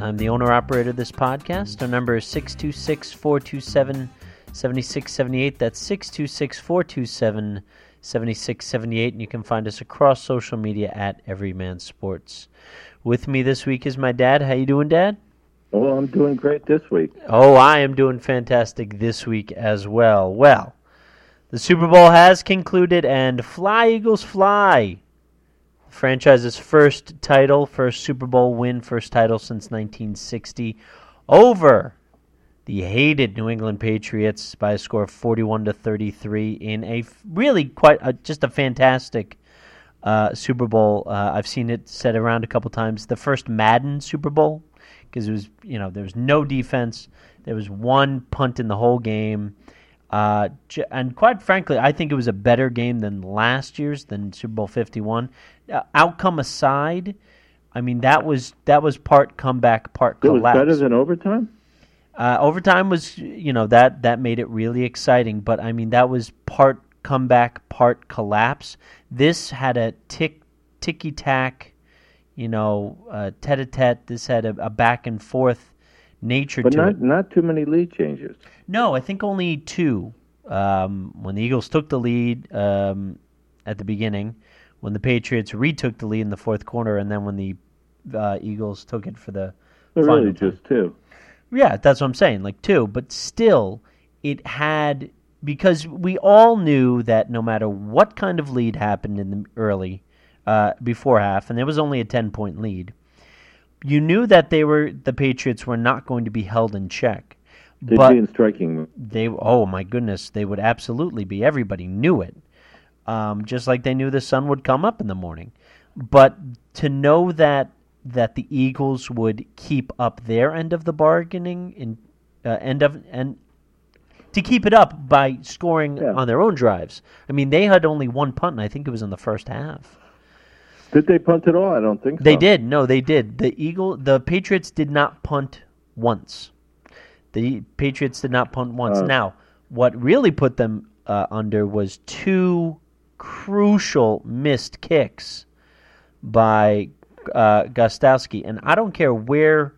I'm the owner operator of this podcast. Our number is 626 427 7678. That's 626 427 7678. And you can find us across social media at Everyman Sports. With me this week is my dad. How you doing, Dad? Well, I'm doing great this week. Oh, I am doing fantastic this week as well. Well, the Super Bowl has concluded, and fly, Eagles, fly franchise's first title, first Super Bowl win, first title since 1960 over the hated New England Patriots by a score of 41 to 33 in a really quite a, just a fantastic uh, Super Bowl. Uh, I've seen it said around a couple times. The first Madden Super Bowl because it was you know there was no defense. There was one punt in the whole game. Uh, and quite frankly, I think it was a better game than last year's, than Super Bowl Fifty One. Uh, outcome aside, I mean that was that was part comeback, part collapse. It was better than overtime. Uh, overtime was, you know, that that made it really exciting. But I mean, that was part comeback, part collapse. This had a tick ticky tack, you know, tete a tete. This had a, a back and forth nature but not, it. not too many lead changes. No, I think only two. Um, when the Eagles took the lead um, at the beginning, when the Patriots retook the lead in the fourth quarter, and then when the uh, Eagles took it for the final really time. just two. Yeah, that's what I'm saying, like two. But still, it had because we all knew that no matter what kind of lead happened in the early uh, before half, and there was only a ten point lead, you knew that they were the Patriots were not going to be held in check. They'd but be in striking. they oh my goodness, they would absolutely be. Everybody knew it, um, just like they knew the sun would come up in the morning. But to know that that the Eagles would keep up their end of the bargaining in uh, end of and to keep it up by scoring Yeah. on their own drives. I mean, they had only one punt, and I think it was in the first half. Did they punt at all? I don't think so. They did. No, they did. The Eagle, the Patriots did not punt once. The Patriots did not punt once. Oh. Now, what really put them uh, under was two crucial missed kicks by uh, Gostkowski, and I don't care where.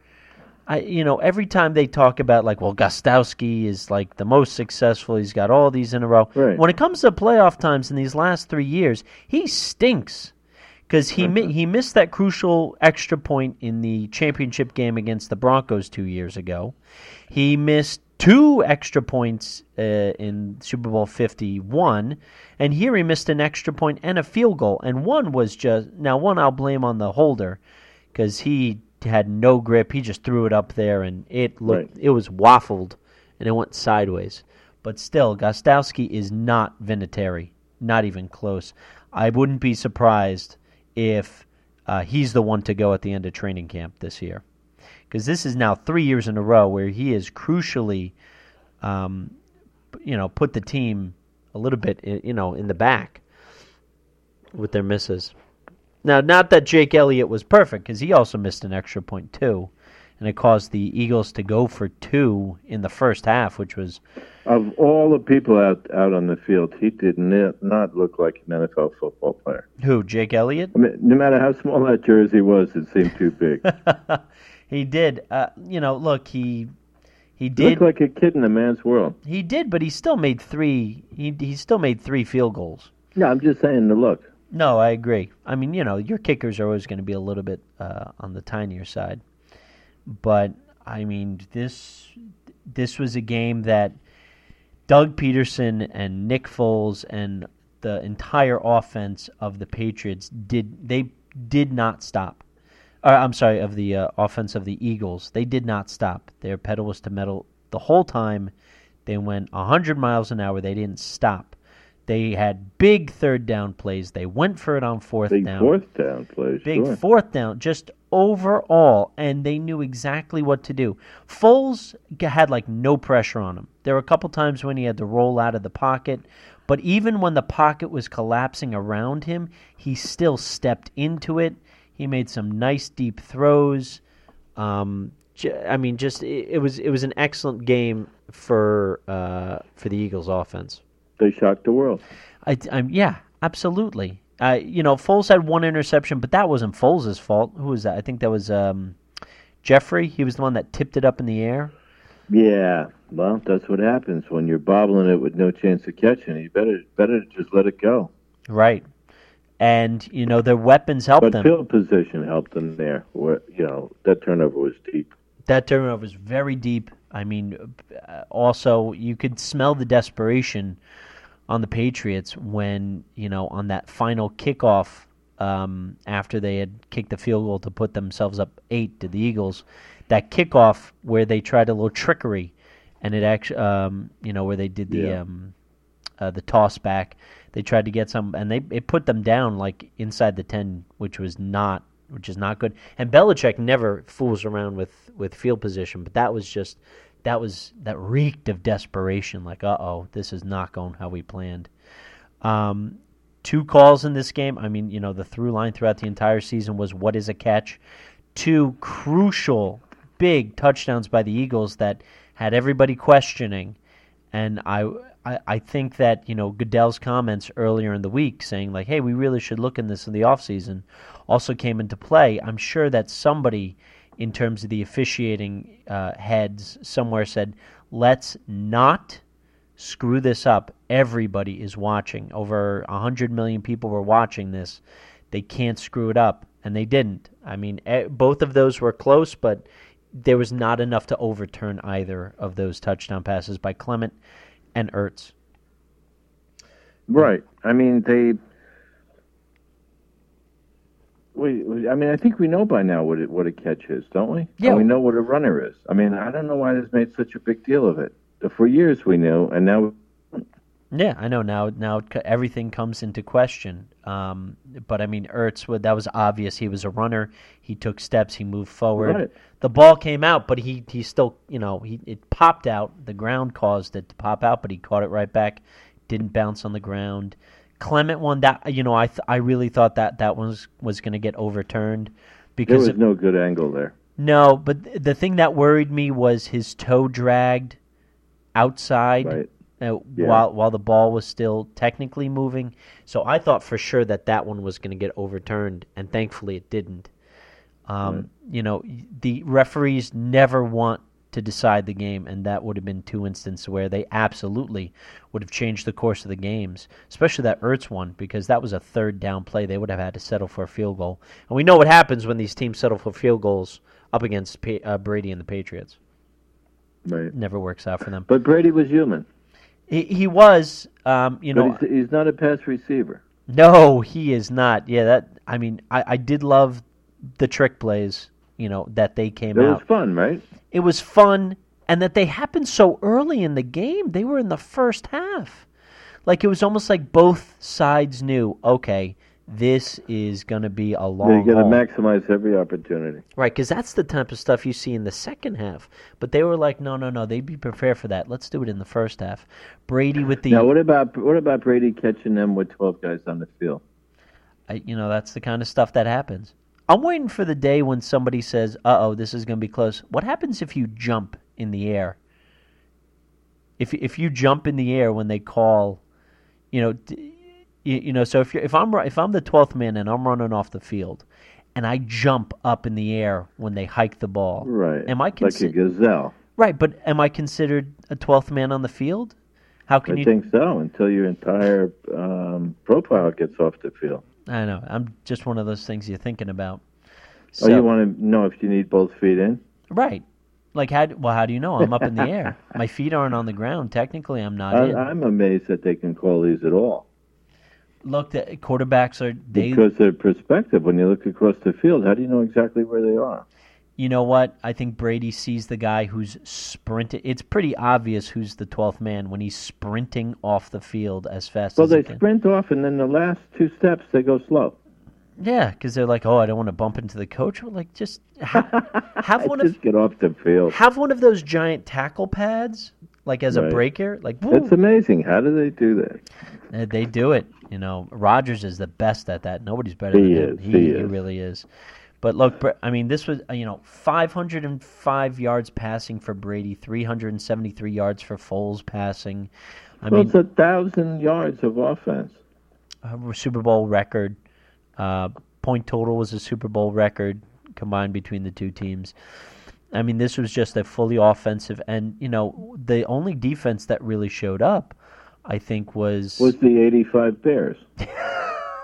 I, you know, every time they talk about like, well, Gostkowski is like the most successful. He's got all these in a row. Right. When it comes to playoff times in these last three years, he stinks because he mi- he missed that crucial extra point in the championship game against the Broncos two years ago. He missed two extra points uh, in Super Bowl Fifty One, and here he missed an extra point and a field goal. And one was just now one I'll blame on the holder because he had no grip. He just threw it up there and it looked Right. it was waffled and it went sideways. But still, Gostkowski is not Vinatieri, not even close. I wouldn't be surprised if uh, he's the one to go at the end of training camp this year, because this is now three years in a row where he has crucially, um, you know, put the team a little bit, you know, in the back with their misses. Now, not that Jake Elliott was perfect, because he also missed an extra point too, and it caused the Eagles to go for two in the first half, which was Of all the people out out on the field, he did not, not look like an NFL football player. who Jake Elliott. I mean, no matter how small that jersey was, it seemed too big. he did. Uh, you know, look, he he He did. looked like a kid in a man's world. he did, but he still made three. He he still made three field goals. Yeah, I'm just saying the look. No, I agree. I mean, you know, your kickers are always going to be a little bit uh, on the tinier side, but I mean, this this was a game that Doug Pederson and Nick Foles and the entire offense of the Patriots did they did not stop. Or, I'm sorry, of the uh, offense of the Eagles, they did not stop. Their pedal was to metal the whole time. They went 100 miles an hour. They didn't stop. They had big third down plays. They went for it on fourth Big down. fourth down plays. Big sure. fourth down, just overall, and they knew exactly what to do. Foles had like no pressure on him. There were a couple times when he had to roll out of the pocket, but even when the pocket was collapsing around him, he still stepped into it. He made some nice deep throws. Um, I mean, just it, it was it was an excellent game for uh, for the Eagles offense. They shocked the world. I, I'm, yeah, absolutely. Uh, you know, Foles had one interception, but that wasn't Foles' fault. Who was that? I think that was um, Jeffery. He was the one that tipped it up in the air. Yeah, well, that's what happens when you're bobbling it with no chance of catching. it. You better better just let it go. Right. And, you know, their weapons helped But them. field position helped them there. Where you know that turnover was deep. that turnover was very deep. I mean, uh, also, you could smell the desperation on the Patriots when, you know, on that final kickoff um, after they had kicked the field goal to put themselves up eight to the Eagles, that kickoff where they tried a little trickery and it actually, um, you know, where they did the. Yeah. Um, uh, the toss back. They tried to get some, and they it put them down like inside the ten, which was not, which is not good. And Belichick never fools around with with field position, but that was just that was that reeked of desperation. Like, uh oh, this is not going how we planned. Um, two calls in this game. I mean, you know, the through line throughout the entire season was what is a catch. Two crucial big touchdowns by the Eagles that had everybody questioning. And I, I, I think that, you know, Goodell's comments earlier in the week saying, like, hey, we really should look in this in the offseason also came into play. I'm sure that somebody, in terms of the officiating uh, heads, somewhere said, let's not screw this up. Everybody is watching. Over 100 million people were watching this. They can't screw it up. And they didn't. I mean, eh, both of those were close, but there was not enough to overturn either of those touchdown passes by Clement and Ertz. Right. I mean, they. We, I mean, I think we know by now what it, what a catch is, don't we? Yeah. And we know what a runner is. I mean, I don't know why this made such a big deal of it. For years we knew, and now Yeah, I know now. Now everything comes into question. Um, but I mean, Ertz, that was obvious. He was a runner. He took steps. He moved forward. Right. The ball came out, but he he still, you know, he it popped out. The ground caused it to pop out, but he caught it right back. Didn't bounce on the ground. Clement one that you know I th- I really thought that that one was was going to get overturned because there was it- no good angle there. no, but th- the thing that worried me was his toe dragged outside Right. uh, Yeah. while while the ball was still technically moving. So I thought for sure that that one was going to get overturned, and thankfully it didn't. Um, You know, the referees never want to decide the game, and that would have been two instances where they absolutely would have changed the course of the games, especially that Ertz one, because that was a third down play. They would have had to settle for a field goal, and we know what happens when these teams settle for field goals up against Pa- uh, Brady and the Patriots. Right. Never works out for them. But Brady was human. He, he was, um, you know, but he's, he's not a pass receiver. No, he is not. Yeah, that I mean, I, I did love the trick plays, you know, that they came It out. It was fun, right? It was fun and that they happened so early in the game. They were in the first half. Like it was almost like both sides knew, okay, this is going to be a long you got to maximize every opportunity. Right, because that's the type of stuff you see in the second half. But they were like, no, no, no, they'd be prepared for that. Let's do it in the first half. Brady with the Now, what about what about Brady catching them with twelve guys on the field? I, you know, that's the kind of stuff that happens. I'm waiting for the day when somebody says, "Uh oh, this is going to be close." What happens if you jump in the air? If if you jump in the air when they call, you know, you, you know. So if you're, if I'm if I'm the twelfth man and I'm running off the field, and I jump up in the air when they hike the ball, Right. Am I like a gazelle? right? But am I considered a twelfth man on the field? How can I you? think so. Until your entire um, profile gets off the field. I know. I'm just one of those things you're thinking about. oh, you want to know if you need both feet in? Right. Like how? Well, how do you know? I'm up in the air. My feet aren't on the ground. Technically, I'm not I, in. I'm amazed that they can call these at all. Look, the quarterbacks are they. Because of perspective, when you look across the field, how do you know exactly where they are? You know what? I think Brady sees the guy who's sprinting. It's pretty obvious who's the 12th man when he's sprinting off the field as fast Well, as they can. sprint off, and then the last two steps they go slow. Yeah, because they're like, oh, I don't want to bump into the coach. Well, like, just ha- have one Just of get off the field. have one of those giant tackle pads, like as a breaker. Like, It's woo. amazing. How do they do that? Uh, they do it. You know, Rodgers is the best at that. Nobody's better He than is, He, he he is. really is. But look, I mean, this was uh, you know 505 yards passing for Brady, 373 yards for Foles passing. I well, mean, it's a thousand yards of offense. a Super Bowl record. Uh, point total was a Super Bowl record combined between the two teams. I mean, this was just a fully offensive, and you know, the only defense that really showed up, I think, was. Was the '85 Bears?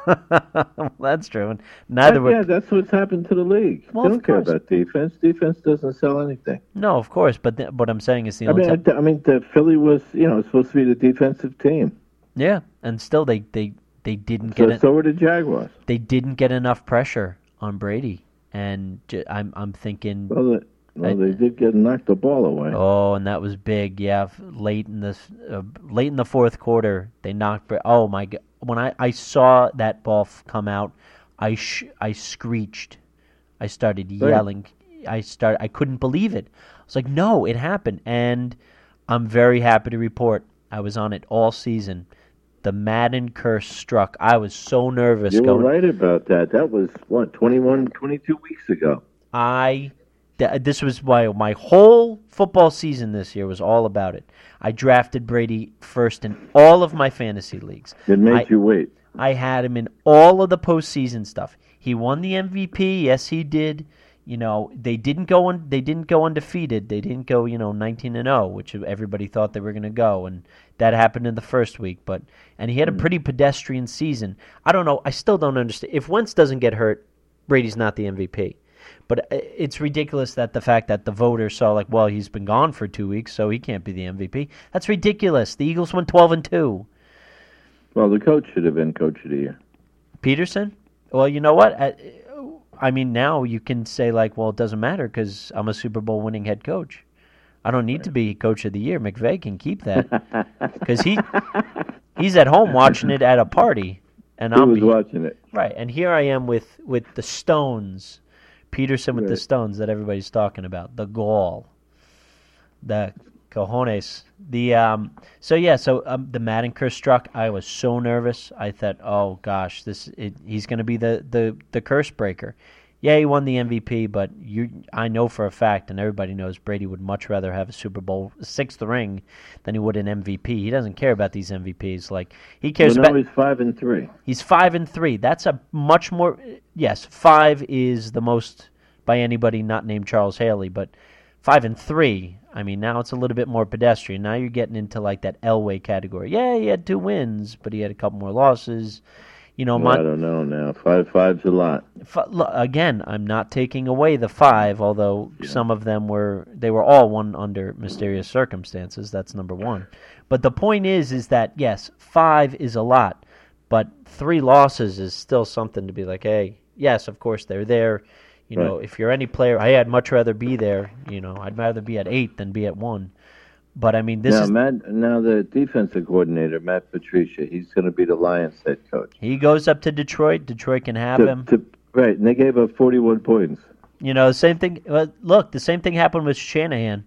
That's true. And neither were. yeah, that's what's happened to the league. Well, they don't care about defense. Defense doesn't sell anything. No, of course, but the, what I'm saying is the I mean, time. I, I mean, the Philly was, you know, supposed to be the defensive team. Yeah, and still they they they didn't So, get it. so were the Jaguars. They didn't get enough pressure on Brady, and j- I'm I'm thinking. Well, the, well, they did get knocked the ball away. Oh, and that was big. Yeah, late in the uh, late in the fourth quarter, they knocked. Oh my god! When I, I saw that ball come out, I sh- I screeched. I started yelling. I start. I couldn't believe it. I was like, "No, it happened!" And I'm very happy to report I was on it all season. The Madden curse struck. I was so nervous you were going. right about that. That was what 21, 22 weeks ago. I Uh, this was why my whole football season this year was all about it. I drafted Brady first in all of my fantasy leagues. It made I- you wait. I had him in all of the postseason stuff. He won the MVP. Yes, he did. You know, they didn't go un- they didn't go undefeated. They didn't go, you know, 19 and 0, which everybody thought they were going to go and that happened in the first week, but and he had a mm. pretty pedestrian season. I don't know, I still don't understand. If Wentz doesn't get hurt, Brady's not the MVP. But it's ridiculous that the fact that the voters saw like, well, he's been gone for 2 weeks, so he can't be the MVP. That's ridiculous. The Eagles went 12 and 2. Well, the coach should have been coach of the year. Pederson? Well, you know what? I, I mean, now you can say like, well, it doesn't matter because I'm a Super Bowl winning head coach. I don't need to be coach of the year. McVay can keep that because he he's at home watching it at a party, and He I'm was watching it. right. And here I am with with the Stones, Pederson with the Stones that everybody's talking about, the gall, the cojones. The um. So yeah. So um, the Madden curse struck. I was so nervous. I thought, oh gosh, this it, he's going to be the the the curse breaker. Yeah, he won the MVP, but you I know for a fact, and everybody knows Brady would much rather have a Super Bowl sixth ring than he would an MVP. He doesn't care about these MVPs. Like he cares Well, about he's five and three. He's five and three. That's a much more. Yes, five is the most by anybody not named Charles Haley, but five and three. I mean, now it's a little bit more pedestrian. Now you're getting into like that Elway category. Yeah, he had two wins, but he had a couple more losses. You know, Well, I don't know now. Five five's a lot. F- again, I'm not taking away the five, although some of them were they were all won under mysterious circumstances. That's number one. But the point is, is that yes, five is a lot, but three losses is still something to be like, hey, yes, of course they're there. You know, if you're any player, I would much rather be there. You know, I'd rather be at eight than be at one. But I mean, this now, is Matt. Now the defensive coordinator, Matt Patricia, he's going to be the Lions' head coach. he goes up to Detroit. Detroit can have To- him. to- right, and they gave up forty-one points. You know, the same thing. Look, the same thing happened with Shanahan.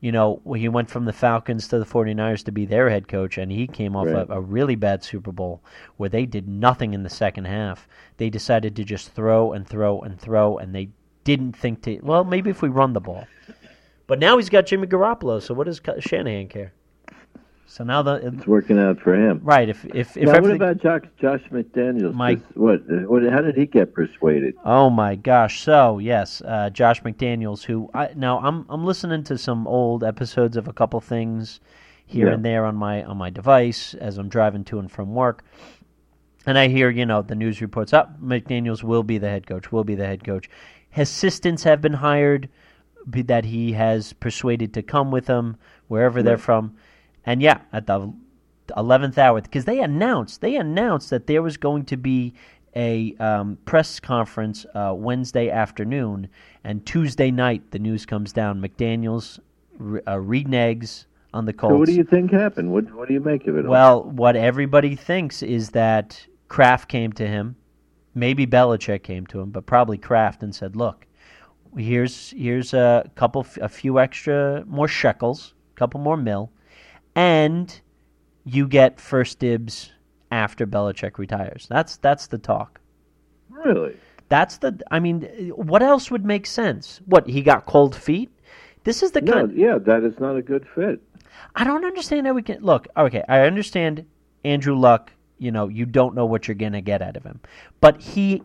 You know, when he went from the Falcons to the 49ers to be their head coach, and he came off Right. a, a really bad Super Bowl where they did nothing in the second half. They decided to just throw and throw and throw, and they didn't think to, well, maybe if we run the ball. But now he's got Jimmy Garoppolo, so what does Shanahan care? So now the It's working out for him. right if if if now, what about Josh, Josh McDaniels? Mike- What, what? How did he get persuaded? Oh my gosh! So yes, uh, Josh McDaniels. Who I now I'm I'm listening to some old episodes of a couple things here Yeah. and there on my on my device as I'm driving to and from work, and I hear you know the news reports up. McDaniels will be the head coach. Will be the head coach. Assistants have been hired that he has persuaded to come with him wherever they're from, and yeah, at the eleventh hour because they announced they announced that there was going to be a um, press conference uh, Wednesday afternoon, and Tuesday night the news comes down. McDaniel's re- uh, reneges on the Colts. So what do you think happened? What What do you make of it? Well, what everybody thinks is that Kraft came to him, maybe Belichick came to him, but probably Kraft and said, "Look, here's here's a couple, a few extra more shekels, a couple more mil, and you get first dibs after Belichick retires." That's that's the talk. really? That's the. I mean, what else would make sense? What he got cold feet? This is the No, kind. yeah, that is not a good fit. I don't understand how we can look. Okay, I understand Andrew Luck. You know, you don't know what you're gonna get out of him, but he,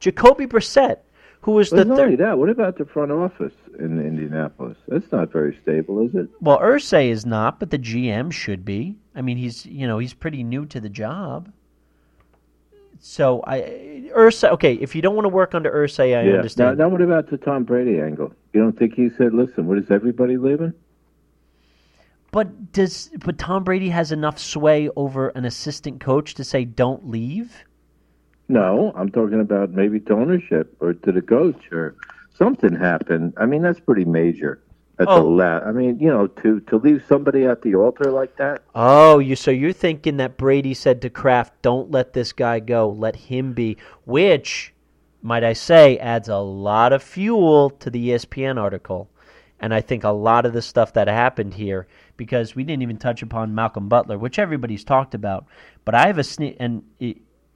Jacoby Brissett, who was the not only third. that, what about the front office in Indianapolis? That's not very stable, is it? Well, Irsay is not, but the GM should be. I mean, he's you know he's pretty new to the job. So I Irsay. Okay, if you don't want to work under Irsay, I yeah. Now, understand. now, what about the Tom Brady angle? You don't think he said, "Listen, what is everybody leaving"? But does but Tom Brady has enough sway over an assistant coach to say don't leave? No, I'm talking about maybe to ownership or to the coach or something happened. I mean, that's pretty major. At Oh. the la- I mean, you know, to to leave somebody at the altar like that. Oh, you so you're thinking that Brady said to Kraft, "Don't let this guy go. Let him be," which, might I say, adds a lot of fuel to the ESPN article, and I think a lot of the stuff that happened here because we didn't even touch upon Malcolm Butler, which everybody's talked about. But I have a sne- and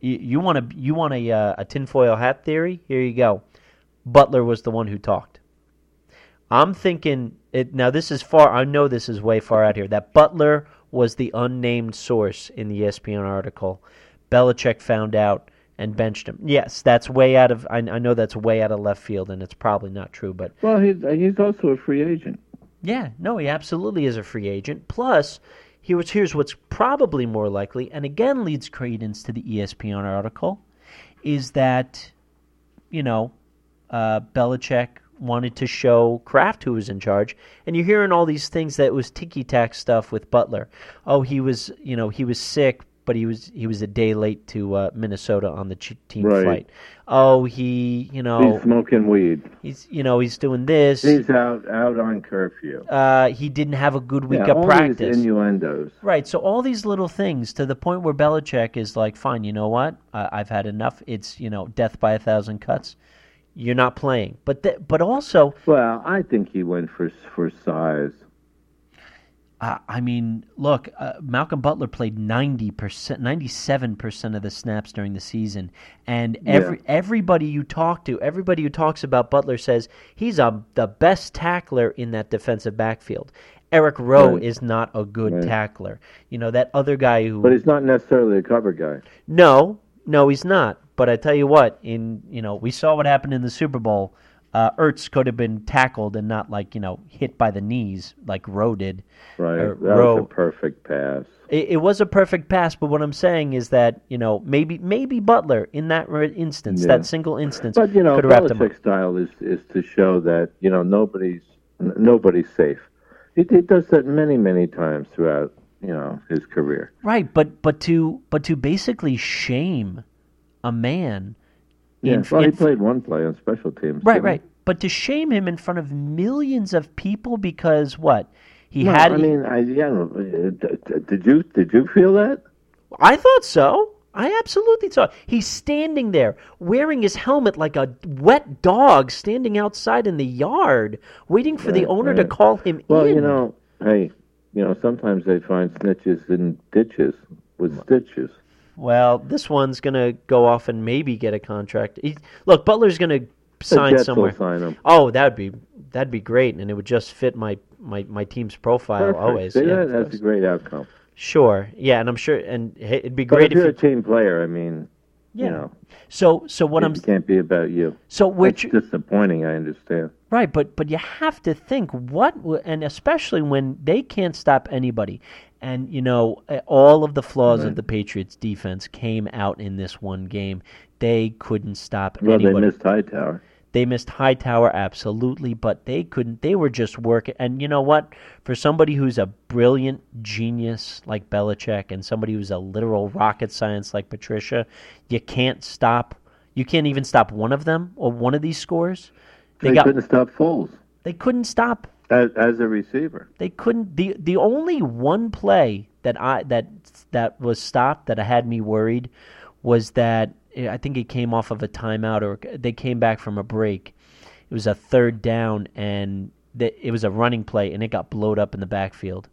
you want a you want a uh, a tinfoil hat theory? Here you go. Butler was the one who talked. I'm thinking it now. This is far. I know this is way far out here. That Butler was the unnamed source in the ESPN article. Belichick found out and benched him. Yes, that's way out of. I, I know that's way out of left field, and it's probably not true. But Well, he's he's also a free agent. yeah, no, he absolutely is a free agent. Plus, he here's what's probably more likely, and again leads credence to the ESPN article, is that, you know, uh, Belichick wanted to show Kraft who was in charge, and you're hearing all these things that was ticky tack stuff with Butler. Oh, he was, you know, he was sick, but he was he was a day late to uh, Minnesota on the ch- team Right. flight. Oh, he, you know, He's smoking weed. he's, you know, he's doing this. He's out out on curfew. uh, he didn't have a good week yeah, of practice. innuendos. Right. So all these little things to the point where Belichick is like, fine, you know what? I I've had enough. It's you know death by a thousand cuts. You're not playing. But th- but also, Well, I think he went for for size. Uh, I mean, look, uh, Malcolm Butler played ninety percent, ninety-seven percent of the snaps during the season, and every everybody you talk to, everybody who talks about Butler says he's a, the best tackler in that defensive backfield. Eric Rowe Right. is not a good Right. tackler. You know that other guy who But he's not necessarily a cover guy. No, no, he's not. But I tell you what, in you know, we saw what happened in the Super Bowl. Uh, Ertz could have been tackled and not like you know hit by the knees like Rowe did. Right. Uh, that Rowe- was a perfect pass. It, it was a perfect pass, but what I'm saying is that you know maybe maybe Butler in that instance, Yeah. that single instance, But you know, could have wrapped him up. Belichick's style is is to show that you know nobody's n- nobody's safe. He, he does that many many times throughout you know his career. Right, but but to but to basically shame a man. Yeah. in- well, he in- played one play on special teams. Right, didn't he? right. But to shame him in front of millions of people because what he No, had. I mean, I yeah. no, uh, d- d- Did you did you feel that? I thought so. I absolutely saw. it. He's standing there wearing his helmet like a wet dog, standing outside in the yard, waiting for the Right, owner to call him Well, in. you know, hey, you know, sometimes they find snitches in ditches with stitches. Well, this one's gonna go off and maybe get a contract. He, look, Butler's gonna sign Jets somewhere. sign. Oh, that'd be that'd be great, and it would just fit my my, my team's profile Perfect. always. See, Yeah, that's a great outcome. Sure, yeah, and I'm sure, and it'd be But great if you're if a team player, I mean, yeah. you know, So, so what I'm can't be about you. so which disappointing. I understand. Right, but but you have to think what, and especially when they can't stop anybody, and you know all of the flaws of mm-hmm. the Patriots' defense came out in this one game. They couldn't stop Well, they missed Hightower. They missed Hightower absolutely, but they couldn't. They were just working. And you know what? For somebody who's a brilliant genius like Belichick, and somebody who's a literal rocket science like Patricia, you can't stop. You can't even stop one of them or one of these scores. They, they got, couldn't stop Foles. They couldn't stop as, as a receiver. They couldn't. the The only one play that I that that was stopped that had me worried was that I think it came off of a timeout or they came back from a break. It was a third down and it was a running play and it got blowed up in the backfield.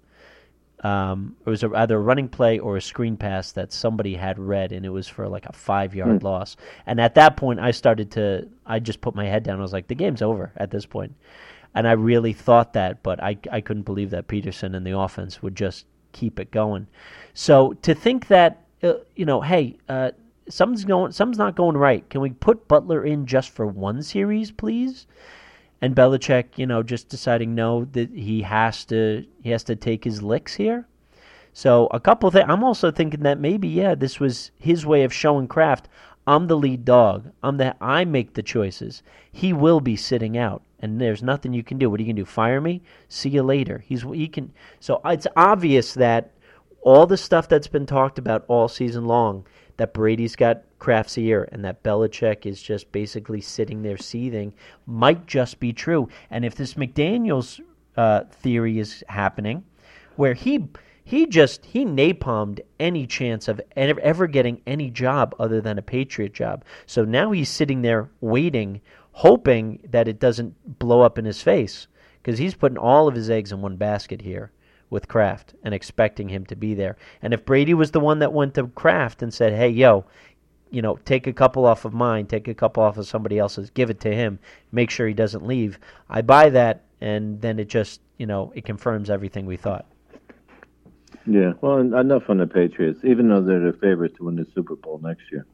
Um, it was a, either a running play or a screen pass that somebody had read, and it was for like a five yard mm. loss. And at that point, I started to, I just put my head down. I was like, the game's over at this point. And I really thought that, but I, I couldn't believe that Pederson and the offense would just keep it going. So to think that, uh, you know, hey, uh, something's going, something's not going right. Can we put Butler in just for one series, please? And Belichick, you know, just deciding no that he has to he has to take his licks here. So a couple things. I'm also thinking that maybe yeah, this was his way of showing Kraft. I'm the lead dog. I'm the I make the choices. He will be sitting out, and there's nothing you can do. What are you can do? Fire me? See you later. He's he can. So it's obvious that all the stuff that's been talked about all season long that Brady's got Kraft's ear and that Belichick is just basically sitting there seething might just be true. And if this McDaniels uh, theory is happening, where he he just he napalmed any chance of ever getting any job other than a Patriot job. So now he's sitting there waiting, hoping that it doesn't blow up in his face because he's putting all of his eggs in one basket here with Kraft and expecting him to be there. And if Brady was the one that went to Kraft and said, "Hey, yo, you know, take a couple off of mine, take a couple off of somebody else's, give it to him, make sure he doesn't leave," I buy that, and then it just, you know, it confirms everything we thought. Yeah, well, enough on the Patriots, even though they're the favorites to win the Super Bowl next year.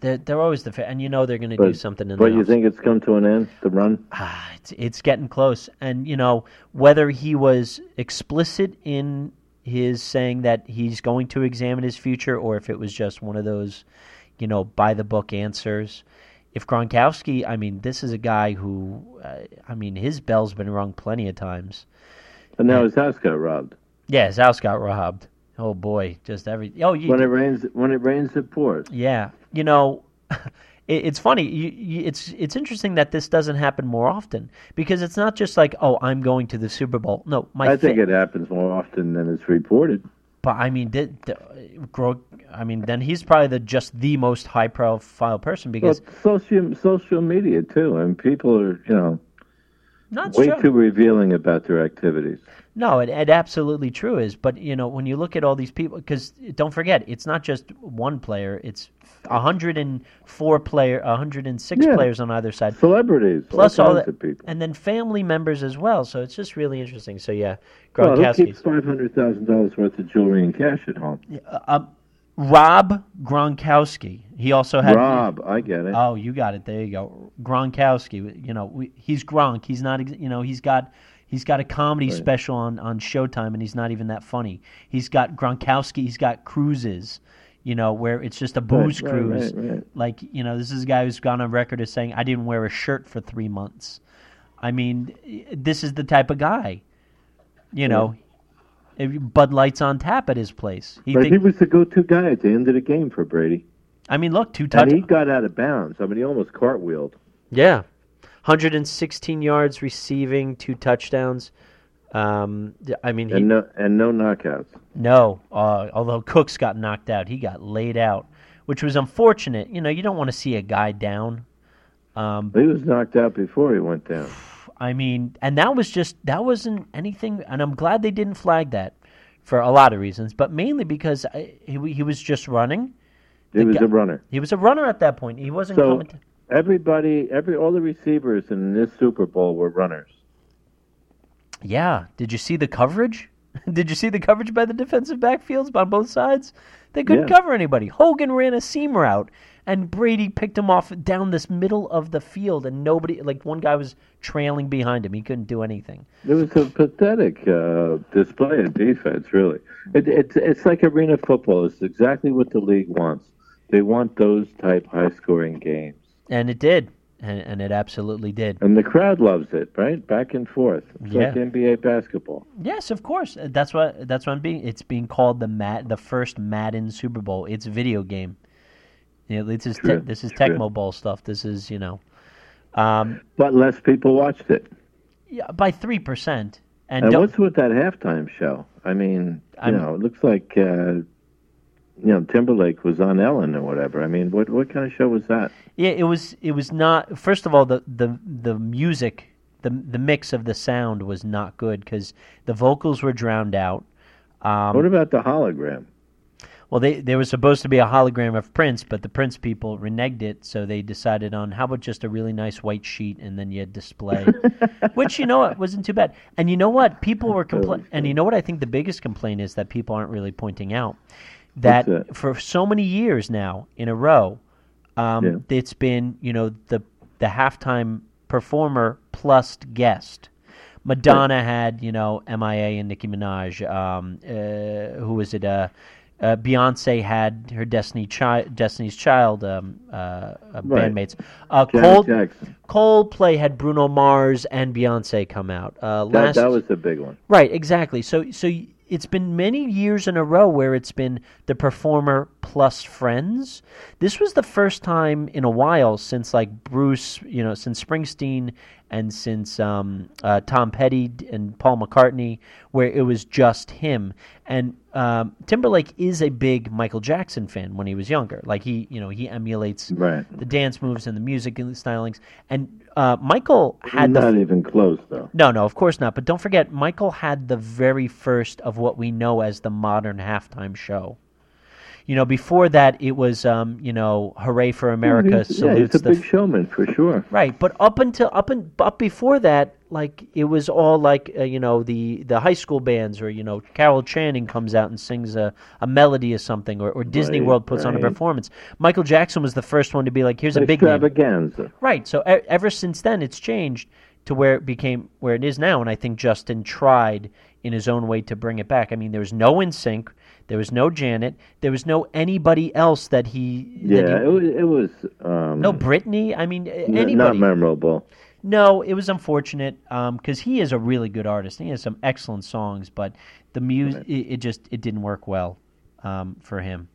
They're, they're always the fa- and you know they're going to do something. In the but you think it's come to an end? The run? Ah, it's it's getting close, and you know whether he was explicit in his saying that he's going to examine his future, or if it was just one of those, you know, by the book answers. If Gronkowski, I mean, this is a guy who, uh, I mean, his bell's been rung plenty of times. And now his house got robbed. Yeah, his house got robbed. Oh boy, just every oh you, when it rains when it rains it pours. Yeah, you know, it, it's funny. You, you, it's it's interesting that this doesn't happen more often because it's not just like oh I'm going to the Super Bowl. No, my I think fa- it happens more often than it's reported. But I mean, did, did I mean then he's probably the just the most high profile person because well, social social media too, and people are you know not way true. too revealing about their activities. No, it, it absolutely true is. But you know, when you look at all these people, because don't forget, it's not just one player; it's 104 player, 106 yeah. players on either side, celebrities, plus all, all that, people, and then family members as well. So it's just really interesting. So yeah, Gronkowski. Well, keeps five hundred thousand dollars worth of jewelry and cash at home? Uh, um, Rob Gronkowski. He also had Rob. I get it. Oh, you got it. There you go. Gronkowski. You know, we, he's Gronk. He's not. You know, he's got He's got a comedy right. special on, on Showtime, and he's not even that funny. He's got Gronkowski. He's got cruises, you know, where it's just a booze right, cruise. Right, like, you know, this is a guy who's gone on record as saying, I didn't wear a shirt for three months. I mean, this is the type of guy, you know. Bud Light's on tap at his place. He, but think, he was the go-to guy at the end of the game for Brady. I mean, look, two touchdowns. And he got out of bounds. I mean, he almost cartwheeled. Yeah, 116 yards receiving, two touchdowns. Um, I mean, he, and no and no knockouts. No, uh, although Cooks got knocked out, he got laid out, which was unfortunate. You know, you don't want to see a guy down. Um, he was knocked out before he went down. I mean, and that was just that wasn't anything, and I'm glad they didn't flag that for a lot of reasons, but mainly because I, he he was just running. He was guy, a runner. He was a runner at that point. He wasn't so, coming. To, everybody, every all the receivers in this Super Bowl were runners. Yeah. Did you see the coverage? Did you see the coverage by the defensive backfields on both sides? They couldn't yeah. cover anybody. Hogan ran a seam route, and Brady picked him off down this middle of the field, and nobody, like one guy was trailing behind him. He couldn't do anything. It was a pathetic uh, display of defense, really. It, it's it's like arena football. It's exactly what the league wants. They want those type high scoring games and it did. and, and it absolutely did. And the crowd loves it, right? Back and forth. It's Yeah. like NBA basketball. Yes, of course. That's what that's what I'm being. It's being called the Mad, the first Madden Super Bowl. It's a video game. You know, this is te- this is true. Tecmo Bowl stuff. This is you know, um, But less people watched it. yeah, by three percent. And, And what's with that halftime show? I mean, you I'm- know, it looks like uh, you know Timberlake was on Ellen or whatever. I mean, what what kind of show was that? Yeah, it was. It was not. First of all, the the the music, the the mix of the sound was not good because the vocals were drowned out. Um, what about the hologram? well, they there was supposed to be a hologram of Prince, but the Prince people reneged it, so they decided on how about just a really nice white sheet and then you had display, which you know what wasn't too bad. And you know what people were compla- and you know what I think the biggest complaint is that people aren't really pointing out that for so many years now in a row, um, Yeah. it's been you know the the halftime performer plus guest. Madonna had you know MIA and Nicki Minaj. Um, uh, who was it? Uh, uh, Beyonce had her Destiny chi- Destiny's Child um, uh, uh, Right. bandmates. Uh, Cold- Jackson. Coldplay had Bruno Mars and Beyonce come out. Uh, That, last that was the big one. Right, exactly. So so it's been many years in a row where it's been the performer plus friends. This was the first time in a while since like Bruce, you know, since Springsteen and since um, uh, Tom Petty and Paul McCartney, where it was just him. And um, Timberlake is a big Michael Jackson fan when he was younger. Like he, you know, he emulates Right. the dance moves and the music and the stylings. And uh, Michael had the Not even close though. no, no, of course not. But don't forget, Michael had the very first of what we know as the modern halftime show. You know, before that, it was, um, you know, "Hooray for America" He's- yeah, he's salutes a the big showman for sure. right. But up until up and up before that, like it was all like uh, you know the the high school bands or you know Carol Channing comes out and sings a, a melody or something or, or Disney Right, World puts on a performance. Michael Jackson was the first one to be like, "Here's a big name." Extravaganza. Right. So e- ever since then, it's changed to where it became where it is now, and I think Justin tried in his own way to bring it back. I mean, there was no NSYNC. there was no Janet, there was no anybody else that he. that Yeah, he- it was. It was um, no Britney. I mean, n- anybody. not memorable. No, it was unfortunate because he is a really good artist. He has some excellent songs, but the music it, it just it didn't work well um, for him.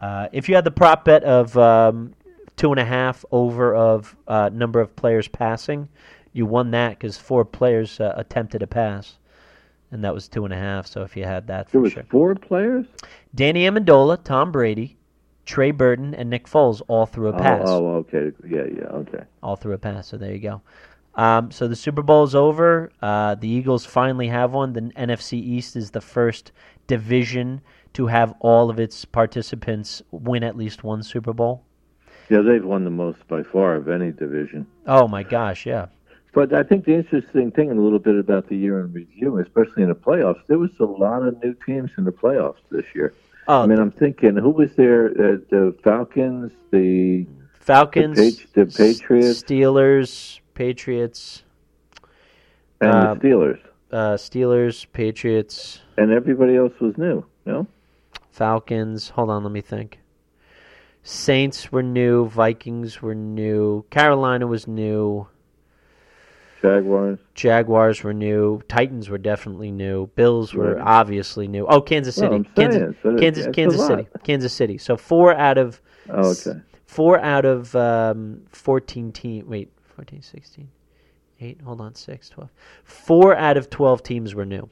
Uh, if you had the prop bet of um, two and a half over of uh, number of players passing, you won that because four players uh, attempted a pass, and that was two and a half. So if you had that There for was sure, four players. Danny Amendola, Tom Brady, Trey Burton, and Nick Foles all threw a pass Oh, oh, okay. Yeah, yeah, okay. all through a pass. So there you go. Um, so the Super Bowl is over. Uh, the Eagles finally have one. The NFC East is the first division to have all of its participants win at least one Super Bowl. Yeah, they've won the most by far of any division. Oh my gosh, yeah. But I think the interesting thing, a little bit about the year in review, especially in the playoffs, there was a lot of new teams in the playoffs this year. Oh, I mean, I'm thinking, who was there? Uh, the Falcons, the Falcons, the Patri- the Patriots. Steelers, Patriots, and Uh, the Steelers, uh, Steelers, Patriots, and everybody else was new. No, Falcons. Hold on, let me think. Saints were new. Vikings were new. Carolina was new. Jaguars. Jaguars were new. Titans were definitely new. Bills were Right. obviously new. Oh, Kansas City. Kansas, so Kansas, Kansas. City. Kansas City. So four out of Oh, okay. four out of um, 14 team. Wait, 14, 16, 8, hold on, 6, 12. Four out of 12 teams were new,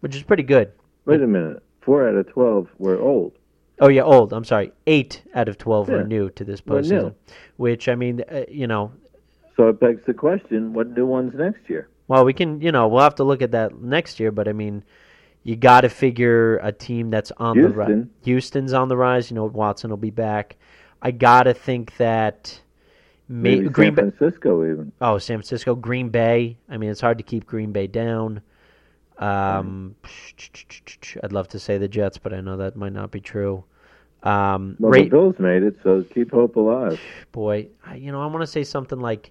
which is pretty good. Wait a minute. Four out of twelve were old. Oh, yeah, old. I'm sorry. Eight out of 12 were new to this postseason, which, I mean, uh, you know, So it begs the question: What new ones next year? Well, we can, you know, we'll have to look at that next year, but I mean, you got to figure a team that's on the rise. Houston's on the rise. You know, Watson will be back. I got to think that may, Maybe Green. San Francisco even. Oh, San Francisco, Green Bay. I mean, it's hard to keep Green Bay down. Um, I'd love to say the Jets, but I know that might not be true. Um, Well, Ra- the Bills made it, so keep hope alive. boy, I- you know, I want to say something like,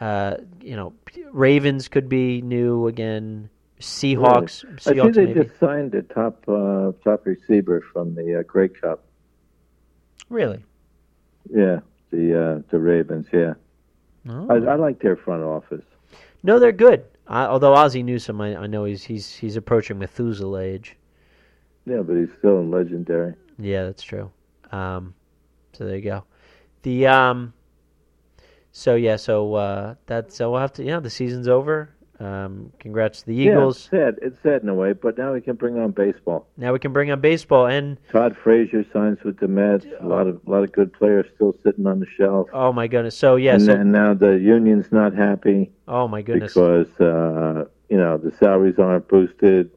uh, you know, Ravens could be new again. Seahawks, I Seahawks think they maybe. just signed a top uh, top receiver from the uh, Grey Cup. Really? Yeah, the uh, the Ravens. Yeah, Oh. I, I like their front office. No, they're good. I, although Ozzie Newsome, I, I know he's he's he's approaching Methuselah age. Yeah, but he's still legendary. Yeah, that's true. Um, so there you go. The um, so yeah, so uh, that's so we'll have to. Yeah, the season's over. Um, congrats to the Eagles. Yeah, it's sad. It's sad in a way, but now we can bring on baseball. Now we can bring on baseball, and Todd Frazier signs with the Mets. A lot of a lot of good players still sitting on the shelf. oh my goodness. So yeah, and, so and now the union's not happy oh my goodness. because uh, you know the salaries aren't boosted.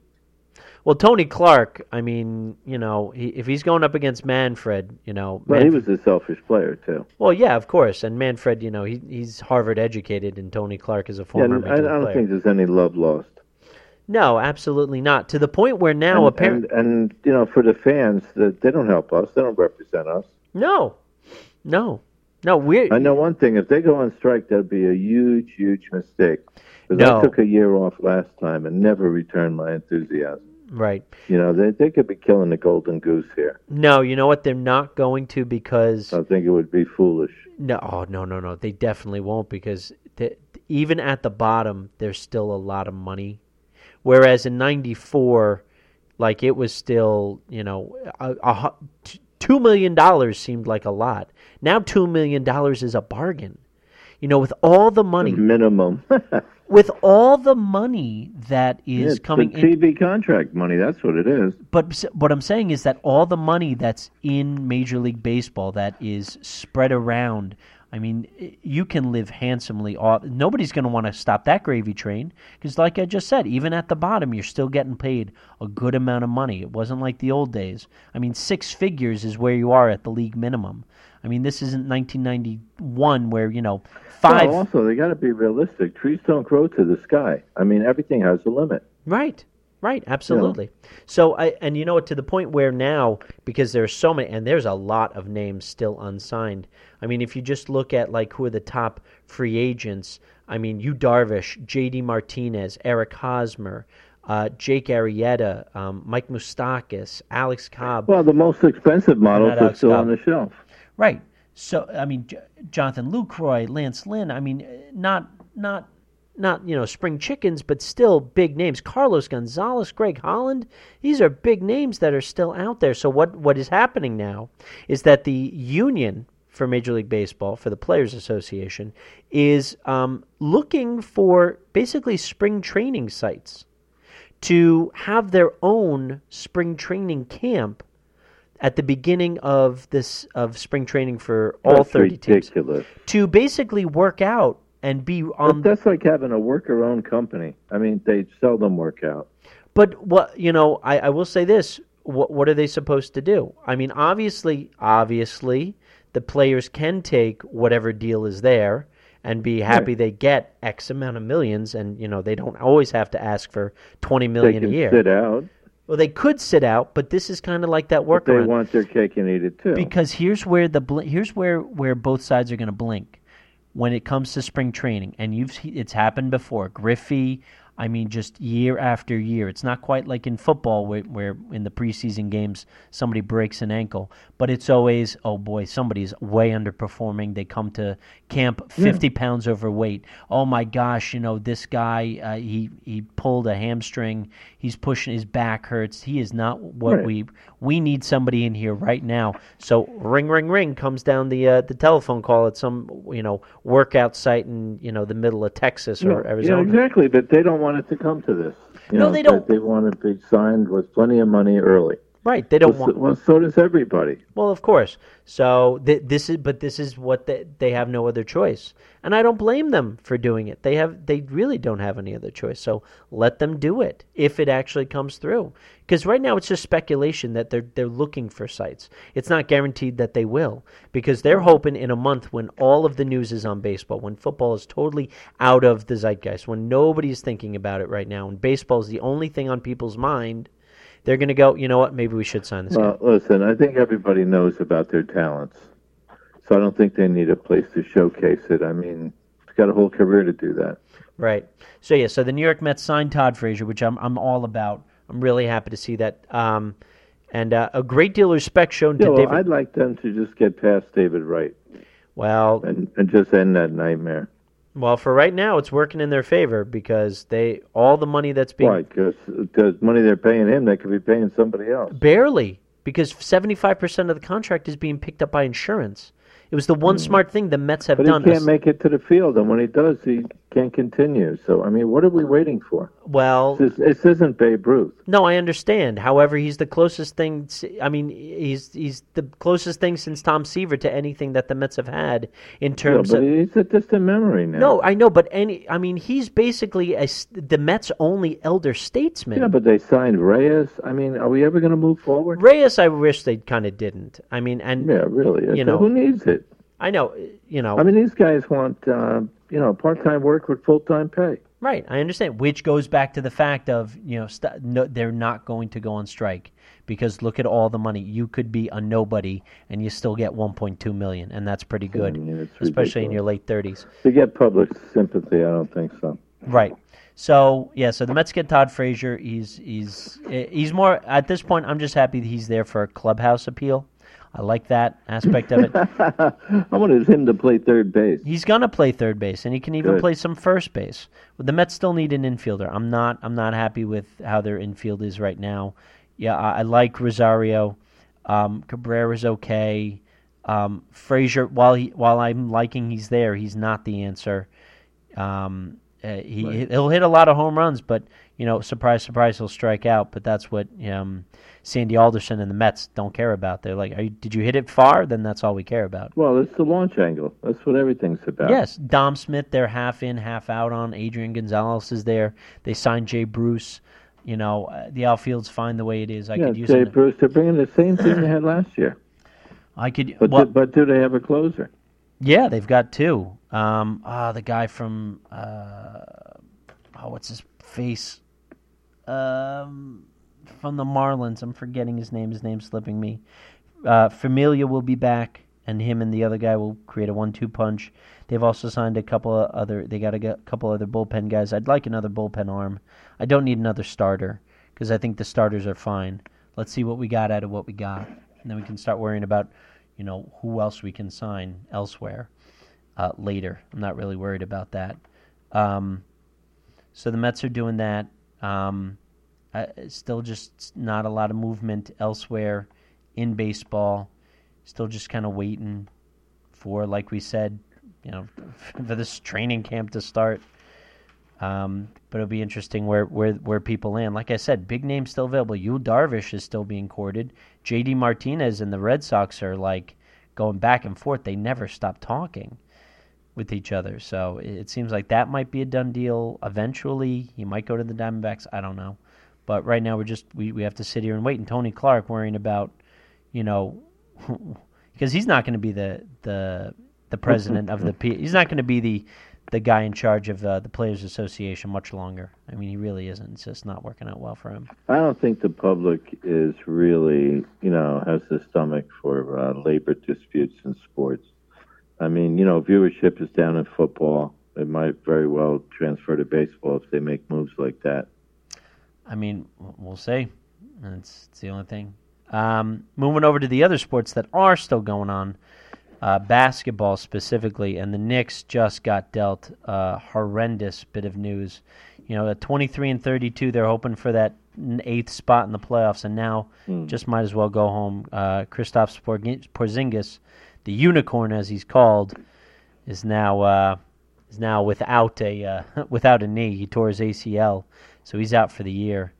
Well, Tony Clark. I mean, you know, he, if he's going up against Manfred, you know, But he was a selfish player too. well, yeah, of course. And Manfred, you know, he he's Harvard educated, and Tony Clark is a former and I, I don't player. think there's any love lost. No, absolutely not. To the point where now, apparently, and, and you know, for the fans, they don't help us. They don't represent us. no, no, no. We're I know one thing: if they go on strike, that'd be a huge, huge mistake. Because No. I took a year off last time and never returned my enthusiasm. Right. You know, they they could be killing the golden goose here. No, you know what? They're not going to because I think it would be foolish. no, oh, no, no, no. They definitely won't because the, even at the bottom, there's still a lot of money. Whereas in '94, like it was still, you know, a, a, two million dollars seemed like a lot. Now two million dollars is a bargain. You know, with all the money, Minimum. with all the money that is it's coming the in, TV contract money. That's what it is. but what I'm saying is that all the money that's in Major League Baseball that is spread around. I mean, you can live handsomely off. Nobody's going to want to stop that gravy train because, like I just said, even at the bottom, you're still getting paid a good amount of money. It wasn't like the old days. I mean, six figures is where you are at the league minimum. I mean, this isn't 1991 where you know five. Well, also, they got to be realistic. Trees don't grow to the sky. I mean, everything has a limit. Right. Right, absolutely. So I and you know what to the point where now because there's so many and there's a lot of names still unsigned. I mean, if you just look at like who are the top free agents, I mean, you Darvish, J.D. Martinez, Eric Hosmer, uh, Jake Arrieta, um, Mike Moustakas, Alex Cobb. Well, the most expensive models are Alex still Cobb. on the shelf. Right. So I mean, J- Jonathan Lucroy, Lance Lynn. I mean, not not not you know spring chickens, but still big names. Carlos Gonzalez, Greg Holland. These are big names that are still out there. So what what is happening now is that the union for Major League Baseball, for the Players Association, is um, looking for basically spring training sites to have their own spring training camp at the beginning of this of spring training for all That's 30 teams to basically work out and be on But that's like having a worker-owned company. I mean, they seldom work out. but what you know I, I will say this what what are they supposed to do i mean obviously obviously the players can take whatever deal is there and be happy they get x amount of millions and you know they don't always have to ask for 20 million They million a can year sit out. Well they could sit out but this is kind of like that But they want their cake and eat it too. because here's where the bl- here's where where both sides are going to blink when it comes to spring training and you've it's happened before griffey i mean just year after year it's not quite like in football where, where in the preseason games somebody breaks an ankle but it's always oh boy somebody's way underperforming they come to camp 50 pounds overweight oh my gosh you know this guy uh, he he pulled a hamstring he's pushing his back hurts he is not what Right. we we need somebody in here right now. So ring, ring, ring comes down the uh, the telephone call at some you know workout site in you know the middle of Texas or yeah, Arizona. exactly. But they don't want to come to this. You No, know, they don't. They want to be signed with plenty of money early. Right? They don't Well, want. well, so does everybody. Well, of course. So th- this is, but this is what they, they have no other choice, and I don't blame them for doing it. They have, they really don't have any other choice. So let them do it if it actually comes through. Because right now it's just speculation that they're they're looking for sites. It's not guaranteed that they will, because they're hoping in a month when all of the news is on baseball, when football is totally out of the zeitgeist, when nobody's thinking about it right now, and baseball is the only thing on people's mind. They're going to go, you know what? Maybe we should sign this guy. Well, listen, I think everybody knows about their talents, so I don't think they need a place to showcase it. I mean, it's got a whole career to do that. Right. So yeah. So the New York Mets signed Todd Frazier, which I'm I'm all about. I'm really happy to see that. Um, and uh, a great deal of respect shown Yeah, to well, David. I'd like them to just get past David Wright well, and, and just end that nightmare. Well, for right now, it's working in their favor because they all the money that's being Why? Because money they're paying him, they could be paying somebody else. barely because seventy five percent of the contract is being picked up by insurance. It was the one smart thing the Mets have Hmm. But he can't make it to the field, and when he does, he can't continue. So, I mean, what are we waiting for? Well, This, this isn't Babe Ruth. no, I understand. However, he's the closest thing. I mean, he's he's the closest thing since Tom Seaver to anything that the Mets have had in Yeah, terms but of. he's a distant memory now. No, I know, but any. I mean, he's basically a, the Mets' only elder statesman. Yeah, but they signed Reyes. I mean, are we ever going to move forward? Reyes, I wish they kind of didn't. I mean, and Yeah, really. You know- who needs it? I know, you know, I mean, these guys want uh, you know part-time work with full-time pay. Right? I understand. Which goes back to the fact of you know st- no, they're not going to go on strike because look at all the money you could be a nobody and you still get 1.2 million, and that's pretty good, mean, it's especially in your late 30s. To get public sympathy, I don't think so. Right. So yeah, so the Mets get Todd Frazier. He's he's he's more at this point. I'm just happy that he's there for a clubhouse appeal. I like that aspect of it. I wanted him to play third base. He's gonna play third base, and he can even Good. play some first base. But the Mets still need an infielder. I'm not. I'm not happy with how their infield is right now. Yeah, I, I like Rosario. Um, Cabrera's okay. Um, Frazier, while he while I'm liking he's there, he's not the answer. Um, uh, he he'll hit a lot of home runs, but you know, surprise, surprise, he'll strike out. But that's what um, Sandy Alderson and the Mets don't care about. They're like, Are you, did you hit it far? Then that's all we care about. Well, it's the launch angle. That's what everything's about. Yes, Dom Smith, they're half in, half out on. Adrian Gonzalez is there. They signed Jay Bruce. You know, uh, the outfield's fine the way it is. I yeah, could use Jay. Bruce. They're bringing the same thing they had last year. I could. But well, do, but do they have a closer? yeah, they've got two. Um, ah, the guy from uh, oh, what's his face? Um, from the Marlins. I'm forgetting his name. His name's slipping me. Uh, Familia will be back, and him and the other guy will create a one-two punch. They've also signed a couple of other. They got a couple other bullpen guys. I'd like another bullpen arm. I don't need another starter because I think the starters are fine. Let's see what we got out of what we got, and then we can start worrying about, you know, who else we can sign elsewhere uh, later. I'm not really worried about that. Um, so the Mets are doing that. Um, uh, still, just not a lot of movement elsewhere in baseball. Still, just kind of waiting for, like we said, you know, for this training camp to start. Um, but it'll be interesting where, where where people land. Like I said, big names still available. Yu Darvish is still being courted. J.D. Martinez and the Red Sox are like going back and forth. They never stop talking with each other. So it seems like that might be a done deal. Eventually, he might go to the Diamondbacks. I don't know. But right now, we're just we, we have to sit here and wait. And Tony Clark worrying about, you know, because he's not going to be the the the president of the P. He's not going to be the the guy in charge of uh, the Players Association much longer. I mean, he really isn't. It's just not working out well for him. I don't think the public is really, you know, has the stomach for uh, labor disputes in sports. I mean, you know, viewership is down in football. It might very well transfer to baseball if they make moves like that. I mean, we'll see. That's, that's the only thing. Um, moving over to the other sports that are still going on, uh, basketball specifically, and the Knicks just got dealt a horrendous bit of news. You know, at 23 and 32, they're hoping for that eighth spot in the playoffs, and now just might as well go home. Uh, Kristaps Porzingis, the unicorn as he's called, is now uh, is now without a uh, without a knee. He tore his ACL, so he's out for the year.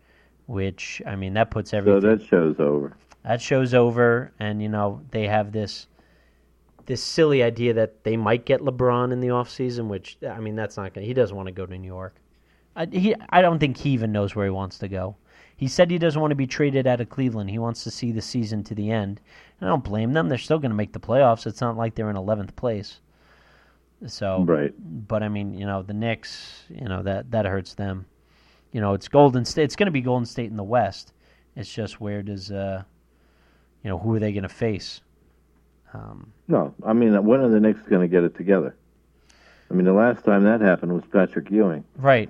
Which I mean, that puts everything. So that show's over. that show's over, and you know they have this this silly idea that they might get LeBron in the off season, which I mean that's not gonna. He doesn't want to go to New York. I, he I don't think he even knows where he wants to go. He said he doesn't want to be traded out of Cleveland. He wants to see the season to the end. And I don't blame them. They're still going to make the playoffs. It's not like they're in 11th place. So, Right. but I mean, you know, the Knicks, you know, that that hurts them. You know, it's Golden State. It's going to be Golden State in the West. It's just where does, uh, you know, who are they going to face? Um, No, I mean, when are the Knicks going to get it together? I mean, the last time that happened was Patrick Ewing. right.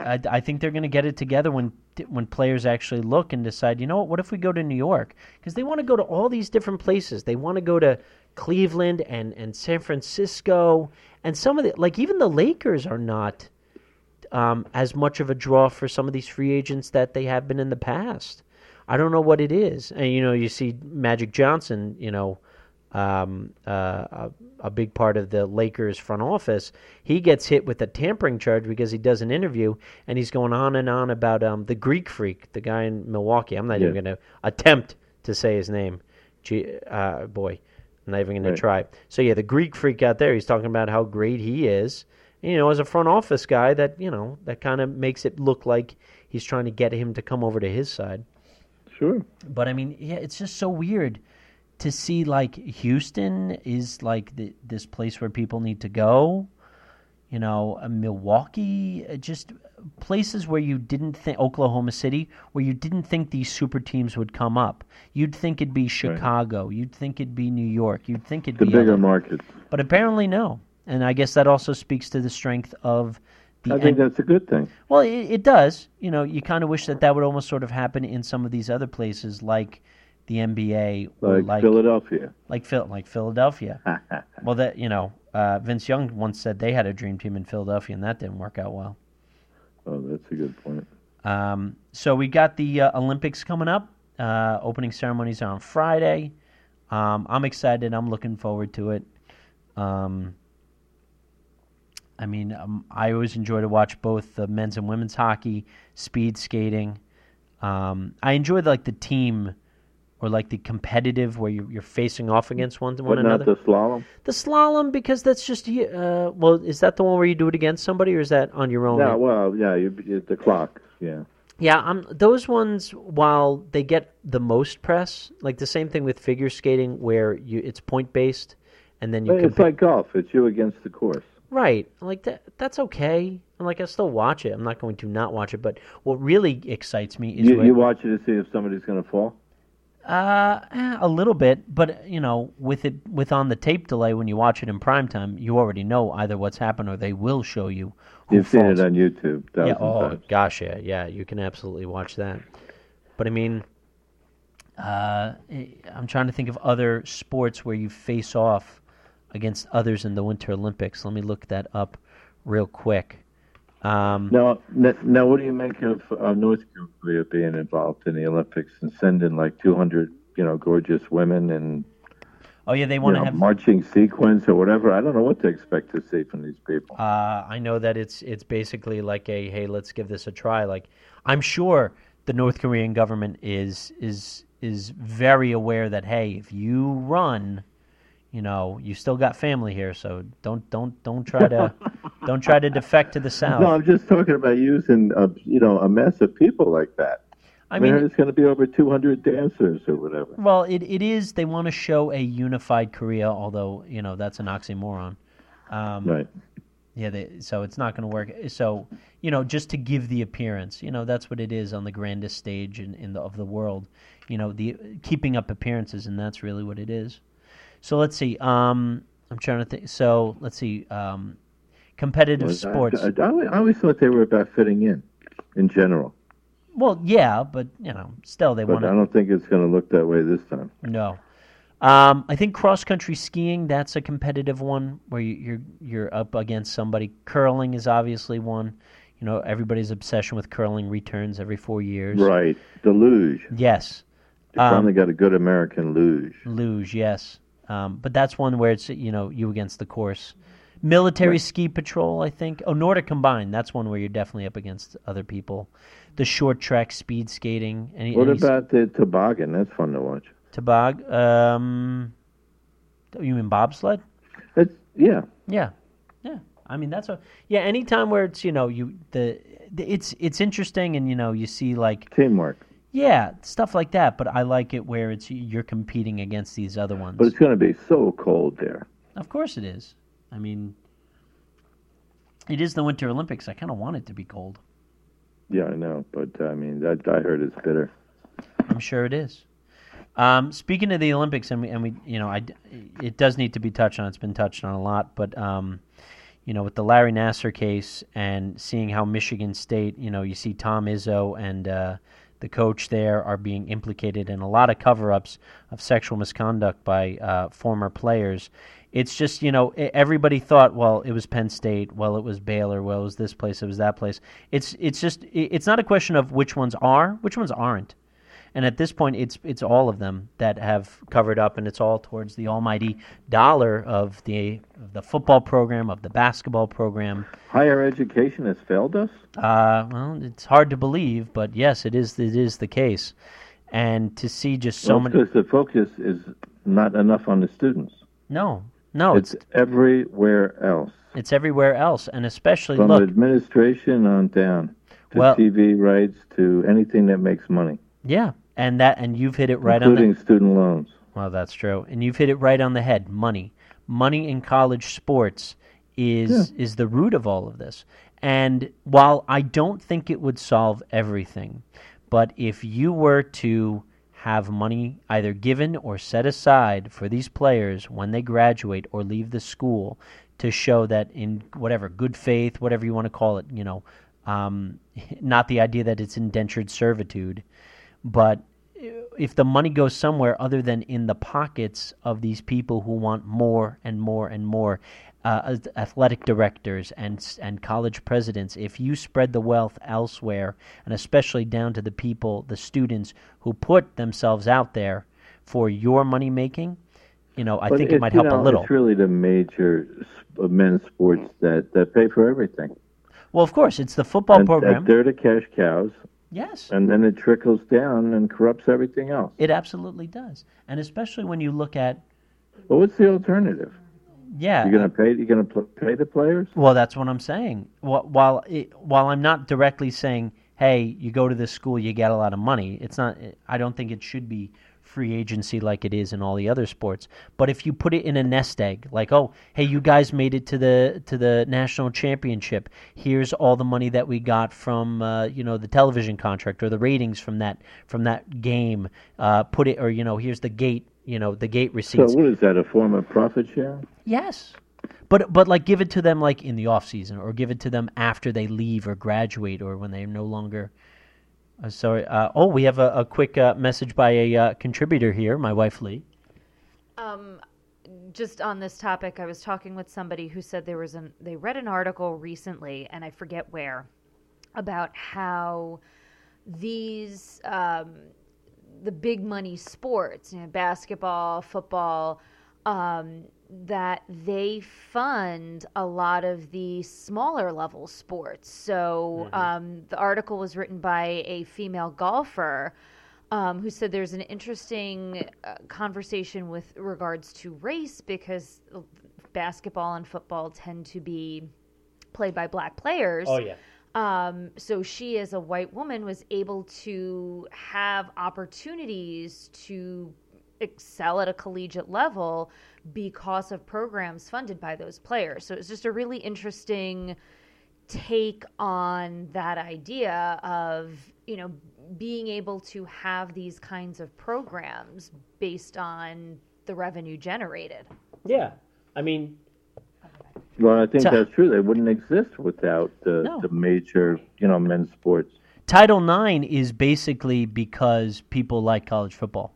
I, I think they're going to get it together when when players actually look and decide, you know what, what if we go to New York? Because they want to go to all these different places. They want to go to Cleveland and and San Francisco and some of the like even the Lakers are not um, as much of a draw for some of these free agents that they have been in the past. I don't know what it is. And you know, you see Magic Johnson, you know, um, uh, a, a, big part of the Lakers front office. He gets hit with a tampering charge because he does an interview and he's going on and on about um, the Greek freak, the guy in Milwaukee. I'm not yeah. even going to attempt to say his name. Gee, uh, boy, I'm not even going right. to try. So yeah, the Greek freak out there. He's talking about how great he is. And, you know, as a front office guy, that you know that kind of makes it look like he's trying to get him to come over to his side. Sure. But I mean, yeah, it's just so weird to see like Houston is like the, this place where people need to go. You know, uh, Milwaukee, uh, just places where you didn't think Oklahoma City, where you didn't think these super teams would come up. You'd think it'd be Chicago. Right. You'd think it'd be New York. You'd think it'd the be bigger markets. But apparently, no. And I guess that also speaks to the strength of the. I think en- that's a good thing. Well, it, it does. You know, you kind of wish that that would almost sort of happen in some of these other places, like the NBA, like, like Philadelphia, like Phil, like Philadelphia. well, that you know, uh, Vince Young once said they had a dream team in Philadelphia, and that didn't work out well. Oh, that's a good point. Um, so we got the uh, Olympics coming up. Uh, opening ceremonies are on Friday. Um, I'm excited. I'm looking forward to it. Um, I mean, um, I always enjoy to watch both the men's and women's hockey, speed skating. Um, I enjoy like the team or like the competitive where you're, you're facing off against one, one but another. not the slalom. The slalom because that's just uh, well, is that the one where you do it against somebody or is that on your own? Yeah, well, yeah, you, you, the clock, yeah. Yeah, um, those ones while they get the most press, like the same thing with figure skating where you it's point based, and then you. It's compa- like golf. It's you against the course. Right. Like that that's okay. I'm like I still watch it. I'm not going to not watch it, but what really excites me is You, you watch it to see if somebody's going to fall? Uh, eh, a little bit, but you know, with it with on the tape delay when you watch it in prime time, you already know either what's happened or they will show you. You've falls. seen it on YouTube. Yeah. Oh times. gosh, yeah, yeah. You can absolutely watch that. But I mean, uh, eh, I'm trying to think of other sports where you face off against others in the Winter Olympics. Let me look that up real quick. Um, now, now, what do you make of uh, North Korea being involved in the Olympics and sending like 200, you know, gorgeous women and oh yeah, they want to have marching sequence or whatever. I don't know what to expect to see from these people. Uh, I know that it's it's basically like a hey, let's give this a try. Like I'm sure the North Korean government is is is very aware that hey, if you run you know, you still got family here, so don't don't don't try to don't try to defect to the south. No, I'm just talking about using a you know a mess of people like that. I mean, there's going to be over 200 dancers or whatever. Well, it it is. They want to show a unified Korea, although you know that's an oxymoron. Um, right. Yeah. They, so it's not going to work. So you know, just to give the appearance, you know, that's what it is on the grandest stage in, in the, of the world. You know, the keeping up appearances, and that's really what it is. So let's see. Um, I'm trying to think. So let's see. Um, competitive sports. I, I, I, always thought they were about fitting in, in general. Well, yeah, but you know, still they want. I don't think it's going to look that way this time. No. Um, I think cross country skiing that's a competitive one where you, you're you're up against somebody. Curling is obviously one. You know, everybody's obsession with curling returns every four years. Right. The luge. Yes. They finally um, got a good American luge. Luge, yes. Um, but that's one where it's you know you against the course. Military right. ski patrol, I think. Oh, Nordic combined. That's one where you're definitely up against other people. The short track speed skating. Any, what any about the toboggan? That's fun to watch. Tobog. Um, you mean bobsled? It's yeah. Yeah, yeah. I mean that's a yeah. Anytime where it's you know you the, the it's it's interesting and you know you see like teamwork. Yeah, stuff like that. But I like it where it's you're competing against these other ones. But it's going to be so cold there. Of course it is. I mean, it is the Winter Olympics. I kind of want it to be cold. Yeah, I know, but I mean, that I heard it's bitter. I'm sure it is. Um, speaking of the Olympics, and we, and we, you know, I, it does need to be touched on. It's been touched on a lot, but um, you know, with the Larry Nassar case and seeing how Michigan State, you know, you see Tom Izzo and uh, the coach there are being implicated in a lot of cover-ups of sexual misconduct by uh, former players. It's just you know everybody thought well it was Penn State, well it was Baylor, well it was this place, it was that place. It's it's just it's not a question of which ones are, which ones aren't. And at this point, it's it's all of them that have covered up, and it's all towards the almighty dollar of the of the football program, of the basketball program. Higher education has failed us. Uh, well, it's hard to believe, but yes, it is. It is the case. And to see just so well, many, because the focus is not enough on the students. No, no, it's, it's everywhere else. It's everywhere else, and especially from look, administration on down to well, TV rights to anything that makes money. Yeah, and that and you've hit it right including on the, student loans. Well, that's true, and you've hit it right on the head. Money, money in college sports is yeah. is the root of all of this. And while I don't think it would solve everything, but if you were to have money either given or set aside for these players when they graduate or leave the school to show that in whatever good faith, whatever you want to call it, you know, um, not the idea that it's indentured servitude, but if the money goes somewhere other than in the pockets of these people who want more and more and more, uh, athletic directors and and college presidents, if you spread the wealth elsewhere, and especially down to the people, the students who put themselves out there for your money making, you know, I but think it might help know, a little. It's really the major men's sports that, that pay for everything. Well, of course, it's the football and, program. And they're the cash cows. Yes. And then it trickles down and corrupts everything else. It absolutely does. And especially when you look at. Well, what's the alternative? Yeah. You're going to pay. You're going to pay the players. Well, that's what I'm saying. While it, while I'm not directly saying, "Hey, you go to this school, you get a lot of money," it's not. I don't think it should be free agency like it is in all the other sports. But if you put it in a nest egg, like, oh, hey, you guys made it to the to the national championship. Here's all the money that we got from uh, you know the television contract or the ratings from that from that game. Uh, put it or you know here's the gate you know the gate receipts. So what is that a form of profit share? Yes. But but like give it to them like in the off season or give it to them after they leave or graduate or when they're no longer uh, sorry. Uh, oh, we have a, a quick uh, message by a uh, contributor here, my wife Lee. Um, just on this topic, I was talking with somebody who said there was an they read an article recently, and I forget where, about how these um, the big money sports, you know, basketball, football, um, that they fund a lot of the smaller level sports. So mm-hmm. um, the article was written by a female golfer. Um, who said there's an interesting uh, conversation with regards to race because basketball and football tend to be played by black players. Oh yeah. Um, so she, as a white woman, was able to have opportunities to excel at a collegiate level because of programs funded by those players. So it's just a really interesting take on that idea of, you know, being able to have these kinds of programs based on the revenue generated. Yeah. I mean, well, I think so, that's true. They wouldn't exist without the, no. the major, you know, men's sports. Title IX is basically because people like college football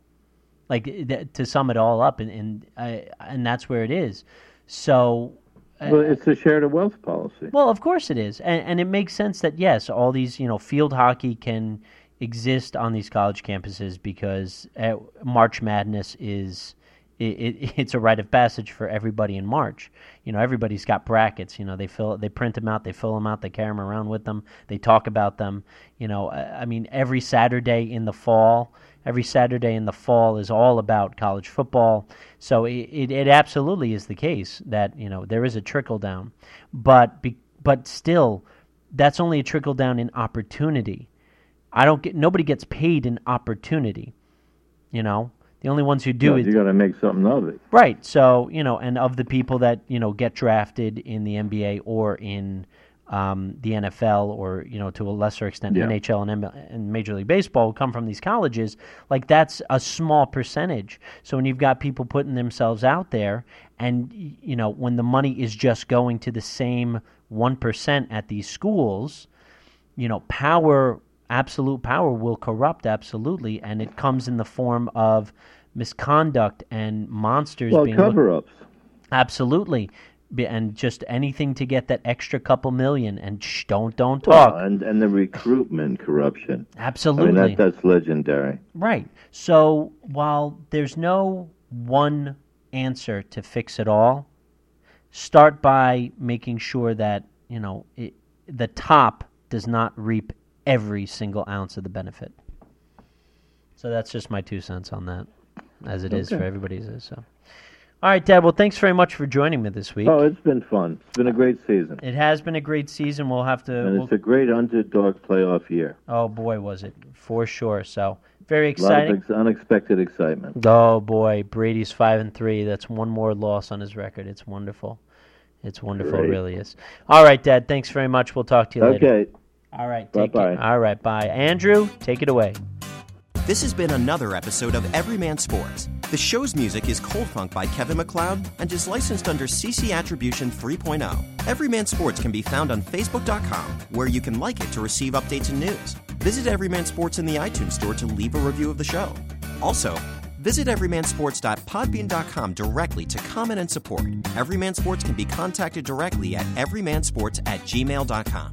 like to sum it all up, and and, uh, and that's where it is. So. Uh, well, it's a shared wealth policy. Well, of course it is, and, and it makes sense that yes, all these you know field hockey can exist on these college campuses because uh, March Madness is it, it, it's a rite of passage for everybody in March. You know, everybody's got brackets. You know, they fill, they print them out, they fill them out, they carry them around with them, they talk about them. You know, I mean, every Saturday in the fall, every Saturday in the fall is all about college football. So it, it, it absolutely is the case that you know there is a trickle down, but be, but still, that's only a trickle down in opportunity. I don't get nobody gets paid in opportunity. You know, the only ones who do it. You got to make something of it. Right. So you know, and of the people that you know get drafted in the NBA or in um, the NFL or you know to a lesser extent yeah. NHL and, and Major League Baseball come from these colleges, like that's a small percentage. So when you've got people putting themselves out there, and you know when the money is just going to the same one percent at these schools, you know power absolute power will corrupt absolutely, and it comes in the form of misconduct and monsters Well, being looked- cover-ups. absolutely, and just anything to get that extra couple million. And shh, don't don't Well, talk. and and the recruitment corruption. I absolutely, mean, that that's legendary. Right. So while there's no one answer to fix it all, start by making sure that, you know, it, the top does not reap every single ounce of the benefit. So that's just my two cents on that, as it is for Okay. everybody's. So. All right, Dad. Well, thanks very much for joining me this week. Oh, it's been fun. It's been a great season, It has been a great season. We'll have to. and we'll- it's a great underdog playoff year. oh boy, was it for sure. So very exciting. of ex- unexpected excitement. Oh boy, Brady's five and three. That's one more loss on his record. It's wonderful. It's wonderful, it really is. All right, Dad. Thanks very much. We'll talk to you later. Okay. All right. Take care. All right. Bye. Andrew, take it away. This has been another episode of Everyman Sports. The show's music is Cold Funk by Kevin MacLeod and is licensed under CC Attribution 3.0. Everyman Sports can be found on Facebook.com, where you can like it to receive updates and news. Visit Everyman Sports in the iTunes Store to leave a review of the show. Also, visit everymansports.podbean.com directly to comment and support. Everyman Sports can be contacted directly at everymansports at gmail.com.